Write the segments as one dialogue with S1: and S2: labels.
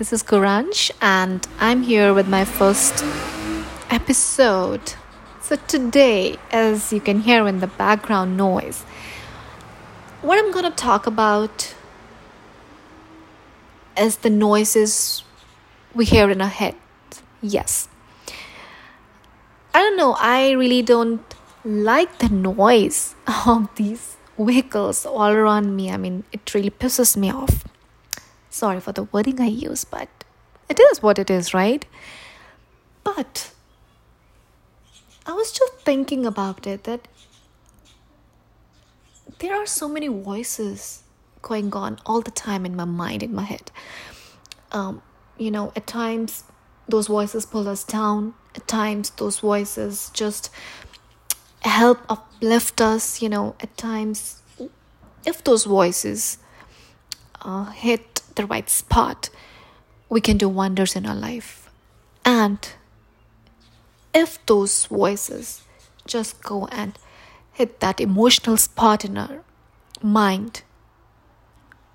S1: This is Kuransh, and I'm here with my first episode. So, today, as you can hear in the background noise, what I'm going to talk about is the noises we hear in our head. Yes. I don't know, I really don't like the noise of these vehicles all around me. I mean, it really pisses me off. Sorry for the wording I use, but it is what it is, right? But I was just thinking about it that there are so many voices going on all the time in my mind, in my head. Um, you know, at times those voices pull us down, at times those voices just help uplift us, you know, at times if those voices uh, hit the right spot, we can do wonders in our life. And if those voices just go and hit that emotional spot in our mind,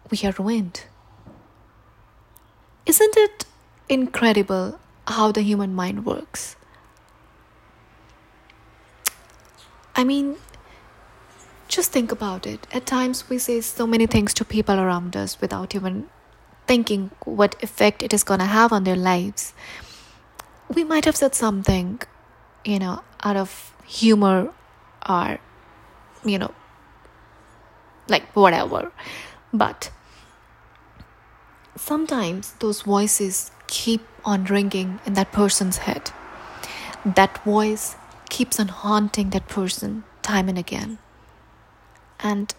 S1: we are ruined. Isn't it incredible how the human mind works? I mean, just think about it. At times, we say so many things to people around us without even thinking what effect it is going to have on their lives. We might have said something, you know, out of humor or, you know, like whatever. But sometimes those voices keep on ringing in that person's head. That voice keeps on haunting that person time and again. And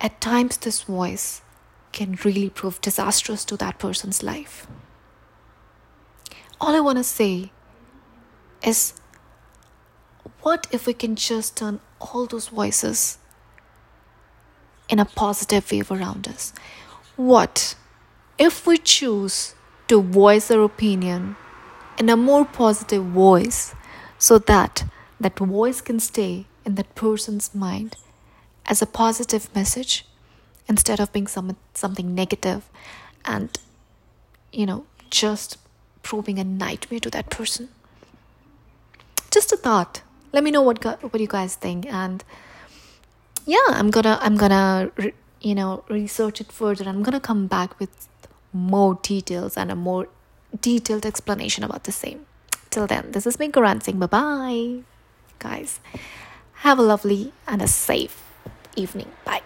S1: at times, this voice can really prove disastrous to that person's life. All I want to say is what if we can just turn all those voices in a positive wave around us? What if we choose to voice our opinion in a more positive voice so that that voice can stay in that person's mind as a positive message instead of being some, something negative and you know just proving a nightmare to that person. Just a thought. Let me know what what you guys think and yeah i'm gonna i'm gonna you know research it further i'm gonna come back with more details and a more detailed explanation about the same. Till then this is me Karan saying bye bye guys have a lovely and a safe evening. Bye